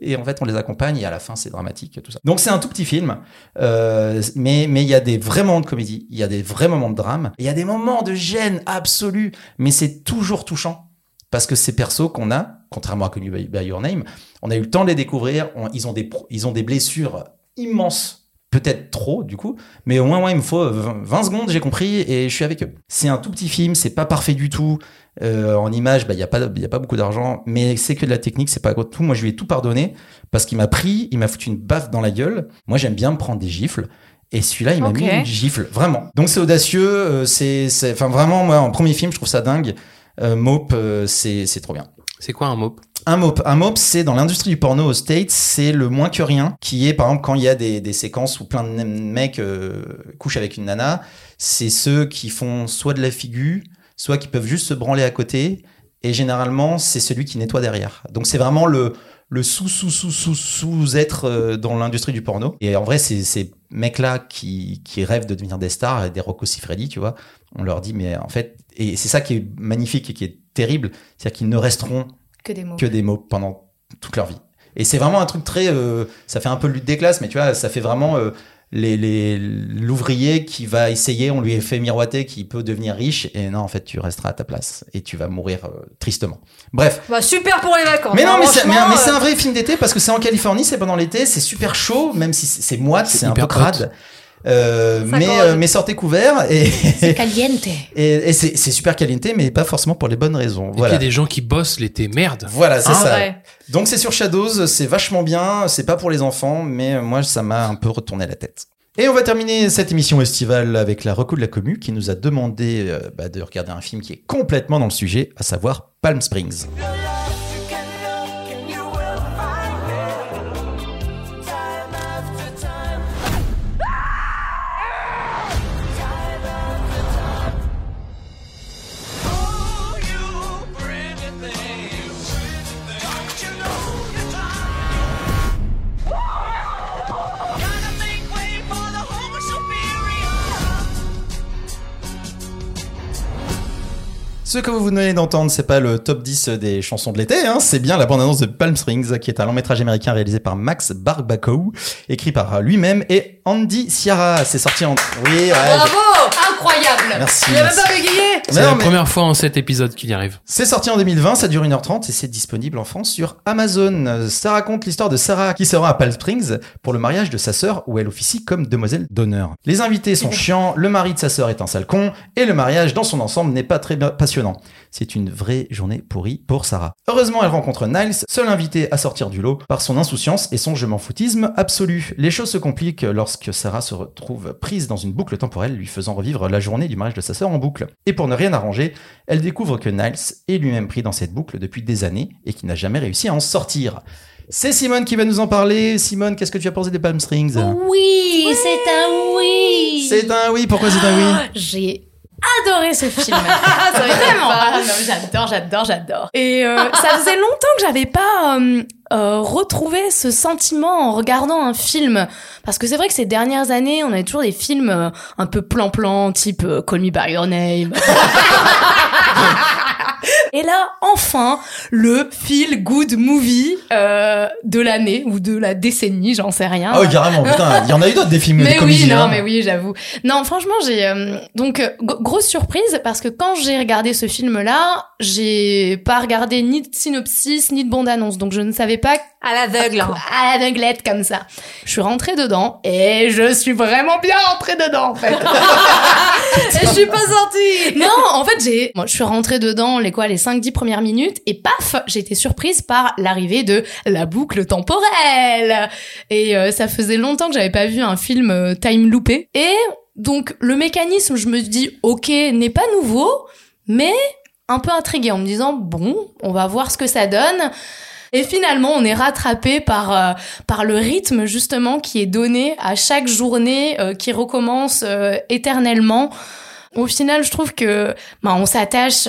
et en fait on les accompagne et à la fin c'est dramatique tout ça. Donc c'est un tout petit film, euh, mais il y a des vrais moments de comédie, il y a des vrais moments de drame, il y a des moments de gêne absolue, mais c'est toujours touchant parce que ces persos qu'on a, contrairement à Connu by, by Your Name, on a eu le temps de les découvrir, on- ils ont des ils ont des blessures immenses. Peut-être trop, du coup, mais au moins, moi, il me faut 20 20 secondes, j'ai compris, et je suis avec eux. C'est un tout petit film, c'est pas parfait du tout. Euh, en image, bah, il y a pas, il y a pas beaucoup d'argent, mais c'est que de la technique, c'est pas tout. Moi, je lui ai tout pardonné parce qu'il m'a pris, il m'a foutu une baffe dans la gueule. Moi, j'aime bien me prendre des gifles. Et celui-là, il m'a mis une gifle, vraiment. Donc c'est audacieux, euh, c'est, c'est, enfin vraiment, moi, en premier film, je trouve ça dingue. Euh, Mope, euh, c'est, c'est trop bien. C'est quoi un mope Un mope, un mope, c'est dans l'industrie du porno aux States, c'est le moins que rien, qui est par exemple quand il y a des, des séquences où plein de mecs euh, couchent avec une nana, c'est ceux qui font soit de la figure, soit qui peuvent juste se branler à côté, et généralement c'est celui qui nettoie derrière. Donc c'est vraiment le le sous sous sous sous sous être euh, dans l'industrie du porno. Et en vrai, c'est ces mecs-là qui qui rêvent de devenir des stars, des Rocco Siffredi, tu vois. On leur dit mais en fait, et c'est ça qui est magnifique et qui est terrible, c'est-à-dire qu'ils ne resteront Que des mots. que des mots pendant toute leur vie. Et c'est vraiment un truc très, euh, ça fait un peu lutte des classes, mais tu vois, ça fait vraiment euh, les les l'ouvrier qui va essayer, on lui fait miroiter qu'il peut devenir riche, et non, en fait, tu resteras à ta place et tu vas mourir euh, tristement. Bref. Bah, super pour les vacances. Mais non, hein, mais c'est, mais, c'est euh, un vrai film d'été parce que c'est en Californie, c'est pendant l'été, c'est super chaud, même si c'est, moite, c'est, un peu crade. Euh, mais, euh, mais sortez couverts et, C'est caliente. et, et c'est c'est super qualité, mais pas forcément pour les bonnes raisons. Et puis il y a des gens qui bossent l'été, merde. Voilà, c'est Hein ça. Ouais. Donc c'est sur Shadows, c'est vachement bien, c'est pas pour les enfants, mais moi ça m'a un peu retourné la tête. Et on va terminer cette émission estivale avec la reco de la commu qui nous a demandé euh, bah, de regarder un film qui est complètement dans le sujet, à savoir Palm Springs. Ce que vous venez d'entendre, c'est pas le top 10 des chansons de l'été, hein, c'est bien la bande-annonce de Palm Springs, qui est un long métrage américain réalisé par Max Barbacoa, écrit par lui-même et Andy Ciara. C'est sorti en... Oui, ouais, Bravo Incroyable. Merci, Il a même pas bégayé C'est la mais- première fois en cet épisode qu'il y arrive. C'est sorti en 2020, ça dure 1h30 et c'est disponible en France sur Amazon. Ça raconte l'histoire de Sarah qui se rend à Palm Springs pour le mariage de sa sœur où elle officie comme demoiselle d'honneur. Les invités sont chiants, le mari de sa sœur est un sale con et le mariage dans son ensemble n'est pas très passionnant. C'est une vraie journée pourrie pour Sarah. Heureusement, elle rencontre Niles, seul invité à sortir du lot par son insouciance et son je m'en foutisme absolu. Les choses se compliquent lorsque Sarah se retrouve prise dans une boucle temporelle lui faisant revivre la journée du mariage de sa sœur en boucle. Et pour ne rien arranger, elle découvre que Niles est lui-même pris dans cette boucle depuis des années et qu'il n'a jamais réussi à en sortir. C'est Simone qui va nous en parler. Simone, qu'est-ce que tu as pensé des Palm Springs Oui, c'est un oui. C'est un oui, pourquoi c'est un oui? J'ai adoré ce film. Vraiment. Ah, non, j'adore, j'adore, j'adore. Et euh, ça faisait longtemps que j'avais pas euh, euh, retrouvé ce sentiment en regardant un film. Parce que c'est vrai que ces dernières années, on avait toujours des films euh, un peu plan-plan, type euh, Call Me By Your Name. Et là, enfin, le feel good movie euh, de l'année ou de la décennie, j'en sais rien. Ah oui, carrément, putain, il y en a eu d'autres des films Mais de comédie. oui, non, hein. mais oui, j'avoue. Non, franchement, j'ai euh, donc euh, grosse surprise parce que quand j'ai regardé ce film-là, j'ai pas regardé ni de synopsis ni de bande-annonce, donc je ne savais pas À l'aveugle. hein. à l'aveuglette comme ça. Je suis rentrée dedans et je suis vraiment bien rentrée dedans en fait. Et je suis pas sortie non, en fait, j'ai moi je suis rentrée dedans les quoi les 5 10 premières minutes et paf, été surprise par l'arrivée de la boucle temporelle. Et euh, ça faisait longtemps que j'avais pas vu un film euh, time loopé et donc le mécanisme, je me dis OK, n'est pas nouveau, mais un peu intriguée en me disant bon, on va voir ce que ça donne. Et finalement, on est rattrapé par euh, par le rythme justement qui est donné à chaque journée qui recommence éternellement. Au final, je trouve que bah, on s'attache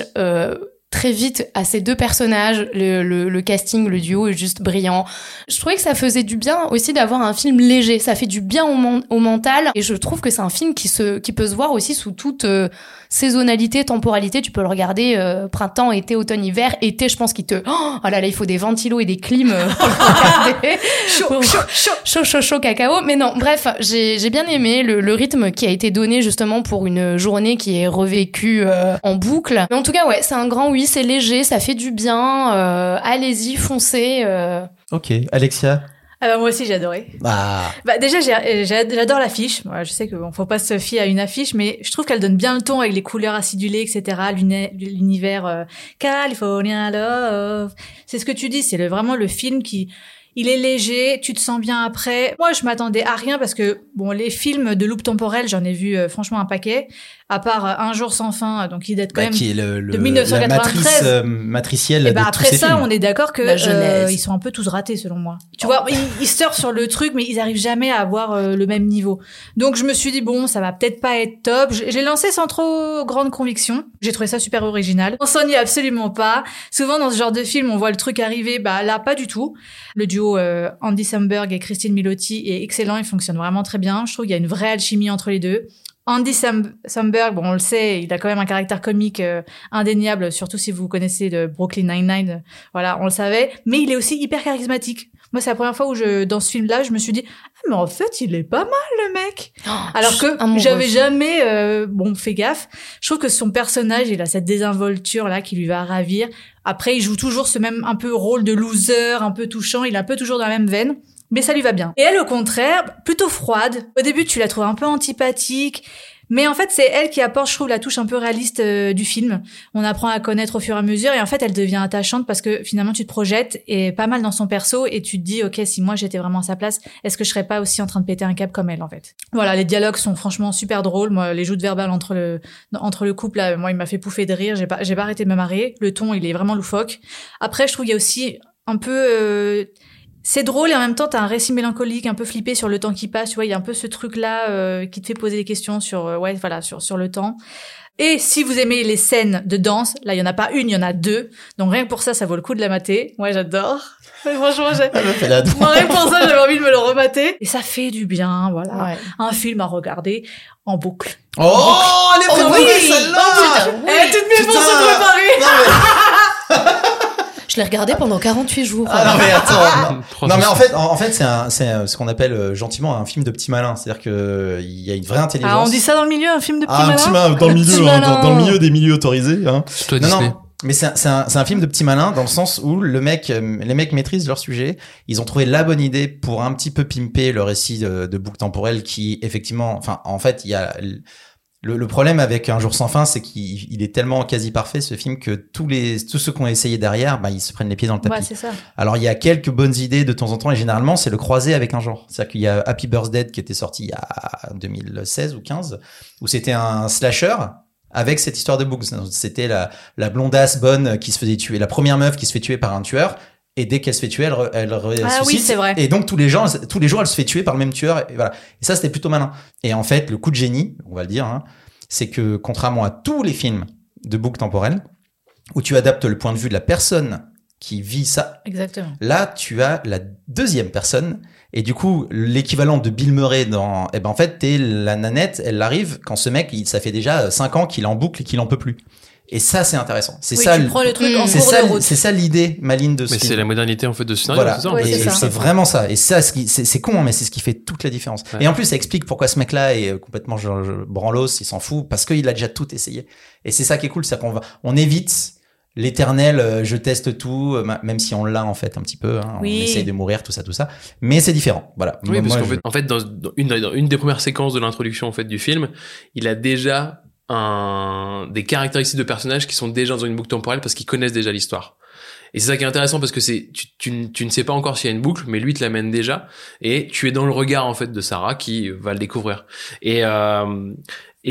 très vite à ces deux personnages. Le, le, le casting, le duo est juste brillant. Je trouvais que ça faisait du bien aussi d'avoir un film léger. Ça fait du bien au, men- au mental. Et je trouve que c'est un film qui se qui peut se voir aussi sous toute euh, saisonnalité, temporalité. Tu peux le regarder euh, printemps, été, automne, hiver. Été, je pense qu'il te oh là là, il faut des ventilos et des clims. euh, pour le regarder. chaud, chaud, chaud, chaud, chaud, chaud, cacao. Mais non, bref, j'ai j'ai bien aimé le, le rythme qui a été donné justement pour une journée qui est revécue euh, en boucle. Mais en tout cas, ouais, c'est un grand oui, c'est léger, ça fait du bien. euh, Allez-y, foncez. euh. Ok, Alexia. Ah bah moi aussi j'ai adoré. Bah, Bah déjà j'ai- j'adore l'affiche. Moi, je sais que bon, faut pas se fier à une affiche, mais je trouve qu'elle donne bien le ton avec les couleurs acidulées, etc. l'uni- L'univers euh, California Love. C'est ce que tu dis. C'est le, vraiment le film qui il est léger, tu te sens bien après. Moi, je m'attendais à rien parce que bon, les films de loupe temporelle, j'en ai vu euh, franchement un paquet. À part euh, Un jour sans fin, donc il date quand bah, même qui est le, le- de la 1993. matrice euh, matricielle et de bah tous après ces ça, films. on est d'accord que La euh, ils sont un peu tous ratés selon moi. Tu vois, ils, ils surfent sur le truc, mais ils arrivent jamais à avoir euh, le même niveau. Donc je me suis dit bon, ça va peut-être pas être top. J'ai lancé sans trop grande conviction. J'ai trouvé ça super original. On s'ennuie absolument pas. Souvent dans ce genre de film, on voit le truc arriver, bah là pas du tout. Le duo euh, Andy Samberg et Christine Milotti est excellent, il fonctionne vraiment très bien. Je trouve qu'il y a une vraie alchimie entre les deux. Andy Sam- Samberg, bon, on le sait, il a quand même un caractère comique euh, indéniable, surtout si vous connaissez de Brooklyn Nine-Nine. Voilà, on le savait. Mais il est aussi hyper charismatique. Moi, c'est la première fois où je, dans ce film-là, je me suis dit, ah, mais en fait, il est pas mal, le mec. Alors je suis que j'avais jamais, euh, bon, fait gaffe. Je trouve que son personnage, il a cette désinvolture-là qui lui va ravir. Après, il joue toujours ce même un peu rôle de loser, un peu touchant. Il est un peu toujours dans la même veine. Mais ça lui va bien. Et elle, au contraire, plutôt froide. Au début, tu la trouves un peu antipathique. Mais en fait, c'est elle qui apporte, je trouve, la touche un peu réaliste euh, du film. On apprend à connaître au fur et à mesure, et en fait, elle devient attachante parce que finalement, tu te projettes et pas mal dans son perso, et tu te dis, ok, si moi j'étais vraiment à sa place, est-ce que je serais pas aussi en train de péter un câble comme elle, en fait? Voilà, les dialogues sont franchement super drôles. Moi, les joutes verbales entre le entre le couple, là, moi, il m'a fait pouffer de rire. J'ai pas j'ai pas arrêté de me marrer. Le ton, il est vraiment loufoque. Après, je trouve qu'il y a aussi un peu euh, c'est drôle et en même temps t'as un récit mélancolique un peu flippé sur le temps qui passe tu vois il y a un peu ce truc là euh, qui te fait poser des questions sur euh, ouais voilà sur sur le temps. Et si vous aimez les scènes de danse là il y en a pas une il y en a deux. Donc rien que pour ça ça vaut le coup de la mater. Moi j'adore. Ouais, franchement j'ai Moi, rien que pour ça j'avais envie de me le remater. Et ça fait du bien voilà. Ouais. un film à regarder en boucle. Oh, elle est Oh préparée, oui celle-là. Oh, putain. Eh, toutes mes sont préparées Je l'ai regardé pendant 48 jours. Ah non mais attends. Trois non mais en fait, en, en fait, c'est un, c'est euh, ce qu'on appelle euh, gentiment un film de petit malin. C'est-à-dire que euh, il y a une vraie intelligence. ah on dit ça dans le milieu un film de petit Ah, un malin petit malin dans le Un milieu, hein, dans, le milieu des milieux autorisés. Hein. Toi Non, Disney. non. Mais c'est un, c'est un, c'est un film de petit malin dans le sens où le mec, les mecs maîtrisent leur sujet. Ils ont trouvé la bonne idée pour un petit peu pimper le récit de, de boucle temporelle qui, effectivement, enfin, en fait, il y a le, le problème avec Un jour sans fin, c'est qu'il il est tellement quasi parfait ce film que tous les tous ceux qui ont essayé derrière, bah, ils se prennent les pieds dans le tapis. ouais c'est ça Alors il y a quelques bonnes idées de temps en temps et généralement c'est le croisé avec un genre. C'est-à-dire qu'il y a Happy Birthday qui était sorti il y a 2016 ou 15 où c'était un slasher avec cette histoire de books. C'était la, la blondasse bonne qui se faisait tuer, la première meuf qui se fait tuer par un tueur. Et dès qu'elle se fait tuer, elle, elle ressuscite. Ah oui, c'est vrai. Et donc tous les gens, tous les jours, elle se fait tuer par le même tueur. Et voilà. Et ça, c'était plutôt malin. Et en fait, le coup de génie, on va le dire, hein, c'est que contrairement à tous les films de boucle temporelle, où tu adaptes le point de vue de la personne qui vit ça, exactement Là, tu as la deuxième personne. Et du coup, l'équivalent de Bill Murray dans, eh ben, en fait, t'es la nanette, elle arrive quand ce mec, il, ça fait déjà 5 ans qu'il en boucle et qu'il en peut plus. Et ça, c'est intéressant. C'est Oui, ça, tu le- prends le truc en c'est cours ça, de route. c'est ça l'idée maligne de ce Mais c'est la modernité en fait de ce scénario, Voilà, c'est vraiment ça. Et ça, c'est con, hein, mais c'est ce qui fait toute la différence. Ouais. Et en plus, ça explique pourquoi ce mec-là est euh, complètement je- branlos, il s'en fout, parce qu'il a déjà tout essayé. Et c'est ça qui est cool, c'est qu'on va, on évite l'éternel, euh, je teste tout, euh, même si on l'a en fait un petit peu. Hein, Oui. On essaye de mourir, tout ça, tout ça. Mais c'est différent. Voilà. Oui, Moi, parce moi, qu'en je- fait, en fait dans, dans une, dans une des premières séquences de l'introduction en fait du film, il a déjà des caractéristiques de personnages qui sont déjà dans une boucle temporelle parce qu'ils connaissent déjà l'histoire. Et c'est ça qui est intéressant parce que tu, ne sais pas encore s'il y a une boucle, mais lui te l'amène déjà et tu es dans le regard en fait de Sarah qui va le découvrir. Et euh,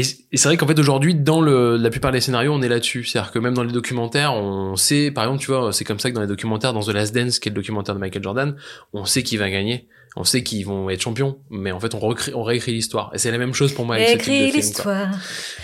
c'est vrai qu'en fait aujourd'hui dans la plupart des scénarios on est là-dessus, c'est-à-dire que même dans les documentaires on sait par exemple tu vois c'est comme ça que dans les documentaires dans The Last Dance qui est le documentaire de Michael Jordan, on sait qui va gagner. On sait qu'ils vont être champions, mais en fait on, recrée, on réécrit l'histoire. Et c'est la même chose pour moi avec ce l'histoire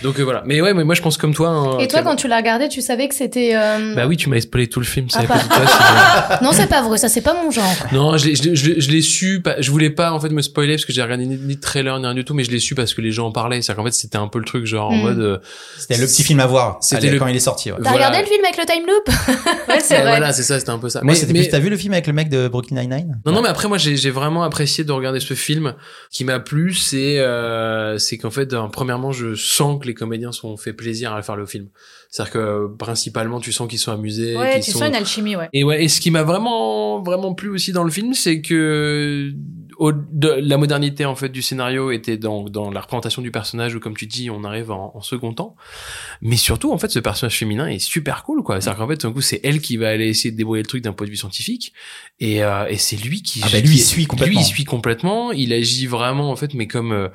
Donc euh, voilà. Mais ouais, mais moi je pense comme toi. hein, Et toi, quand tu l'as regardé, tu savais que c'était. euh, Bah oui, tu m'as spoilé tout le film. Ah, pas- Non, c'est pas vrai, ça c'est pas mon genre. Non, je l'ai, je l'ai- je l'ai- je l'ai su. pas- Je voulais pas en fait me spoiler parce que j'ai regardé ni, ni de trailer ni rien du tout, mais je l'ai su parce que les gens en parlaient. C'est-à-dire qu'en fait c'était un peu le truc genre en Mm. mode. euh, C'était le petit film à voir. C'était le- quand il est sorti. Ouais. T'as Voilà. regardé le film avec le time loop? Ouais c'est vrai Voilà, c'est ça, c'était un peu ça. Moi, Mais- c'était mais- plus. T'as vu le film avec le mec de Brooklyn Nine-Nine? Non, non, mais après, moi, j'ai j'ai vraiment apprécié de regarder ce film. qui m'a plu, c'est euh, c'est qu'en fait, premièrement, je sens que les comédiens sont fait plaisir à faire le film. C'est-à-dire que principalement, tu sens qu'ils sont amusés. Ouais, qu'ils tu sont... sens une alchimie, ouais. Et ouais, et ce qui m'a vraiment vraiment plu aussi dans le film, c'est que au, de, la modernité en fait du scénario était dans dans la représentation du personnage où comme tu dis, on arrive en, en second temps. Mais surtout en fait, ce personnage féminin est super cool quoi. C'est-à-dire qu'en fait, d'un coup, c'est elle qui va aller essayer de débrouiller le truc d'un point de vue scientifique et euh, et c'est lui qui Ah bah, lui, il suit complètement. Lui, il suit complètement. Il agit vraiment en fait, mais comme euh,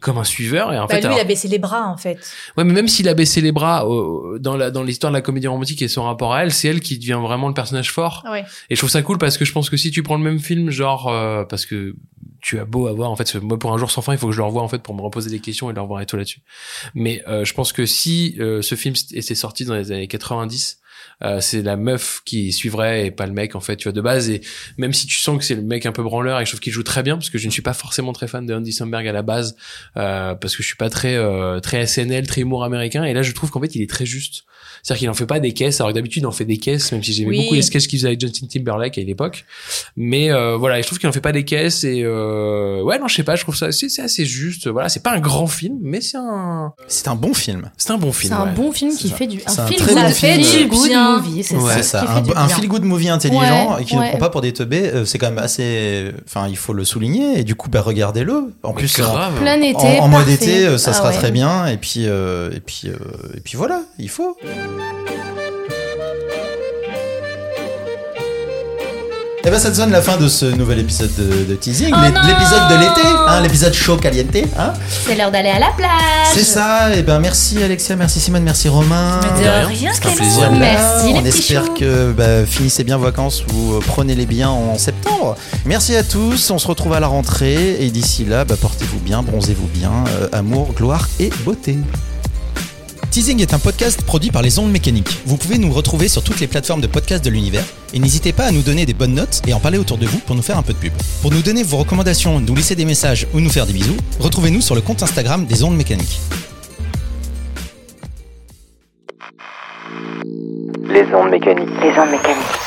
comme un suiveur et en Bah, fait lui, alors- il a baissé les bras, en fait. Ouais, mais même s'il a baissé les bras euh, dans la dans l'histoire de la comédie romantique et son rapport à elle, c'est elle qui devient vraiment le personnage fort. Ouais. Et je trouve ça cool parce que je pense que si tu prends le même film, genre euh, parce que tu as beau avoir en fait, moi pour un jour sans fin, il faut que je le revoie en fait pour me reposer des questions et leur voir et tout là-dessus. Mais euh, je pense que si euh, ce film était sorti dans les années 90. Euh, c'est la meuf qui suivrait et pas le mec en fait tu vois de base. Et même si tu sens que c'est le mec un peu branleur et je trouve qu'il joue très bien parce que je ne suis pas forcément très fan de Andy Samberg à la base euh, parce que je suis pas très euh, très SNL très humour américain. Et là je trouve qu'en fait il est très juste c'est-à-dire qu'il en fait pas des caisses alors que d'habitude il en fait des caisses même si j'aimais Oui. beaucoup les sketchs qu'il faisait avec Justin Timberlake à l'époque mais euh, voilà et je trouve qu'il en fait pas des caisses et euh, ouais non je sais pas je trouve ça c'est c'est assez juste voilà c'est pas un grand film mais c'est un C'est un bon film. c'est un bon film C'est un ouais. bon film C'est qui ça. fait du. C'est Un un film très ça bon fait du bien. movie, c'est C'est ça. qui un, un feel good movie intelligent Ouais, et qui ne ouais. prend pas pour des teubés, euh, c'est quand même assez. Enfin, il faut le souligner et du coup, bah, regardez-le. En plus, en, grave. Plein été. en- en mode été, euh, ça Ah sera ouais. très bien et puis euh, et puis euh, et puis voilà, il faut. Et ben ça te sonne la fin de ce nouvel épisode de, de teasing, Oh l'épisode de l'été, hein, l'épisode chaud caliente, hein. C'est l'heure d'aller à la plage. C'est ça. Et ben merci Alexia, merci Simone, merci Romain. Mais de rien, C'est un plaisir. Merci, les On espère choux. que bah, finissez bien vos vacances ou euh, prenez-les bien en septembre. Merci à tous, on se retrouve à la rentrée et d'ici là, bah, portez-vous bien, bronzez-vous bien, euh, amour, gloire et beauté. Teasing est un podcast produit par les ondes mécaniques. Vous pouvez nous retrouver sur toutes les plateformes de podcast de l'univers et n'hésitez pas à nous donner des bonnes notes et en parler autour de vous pour nous faire un peu de pub. Pour nous donner vos recommandations, nous laisser des messages ou nous faire des bisous, retrouvez-nous sur le compte Instagram des ondes mécaniques. Les ondes mécaniques. Les ondes mécaniques.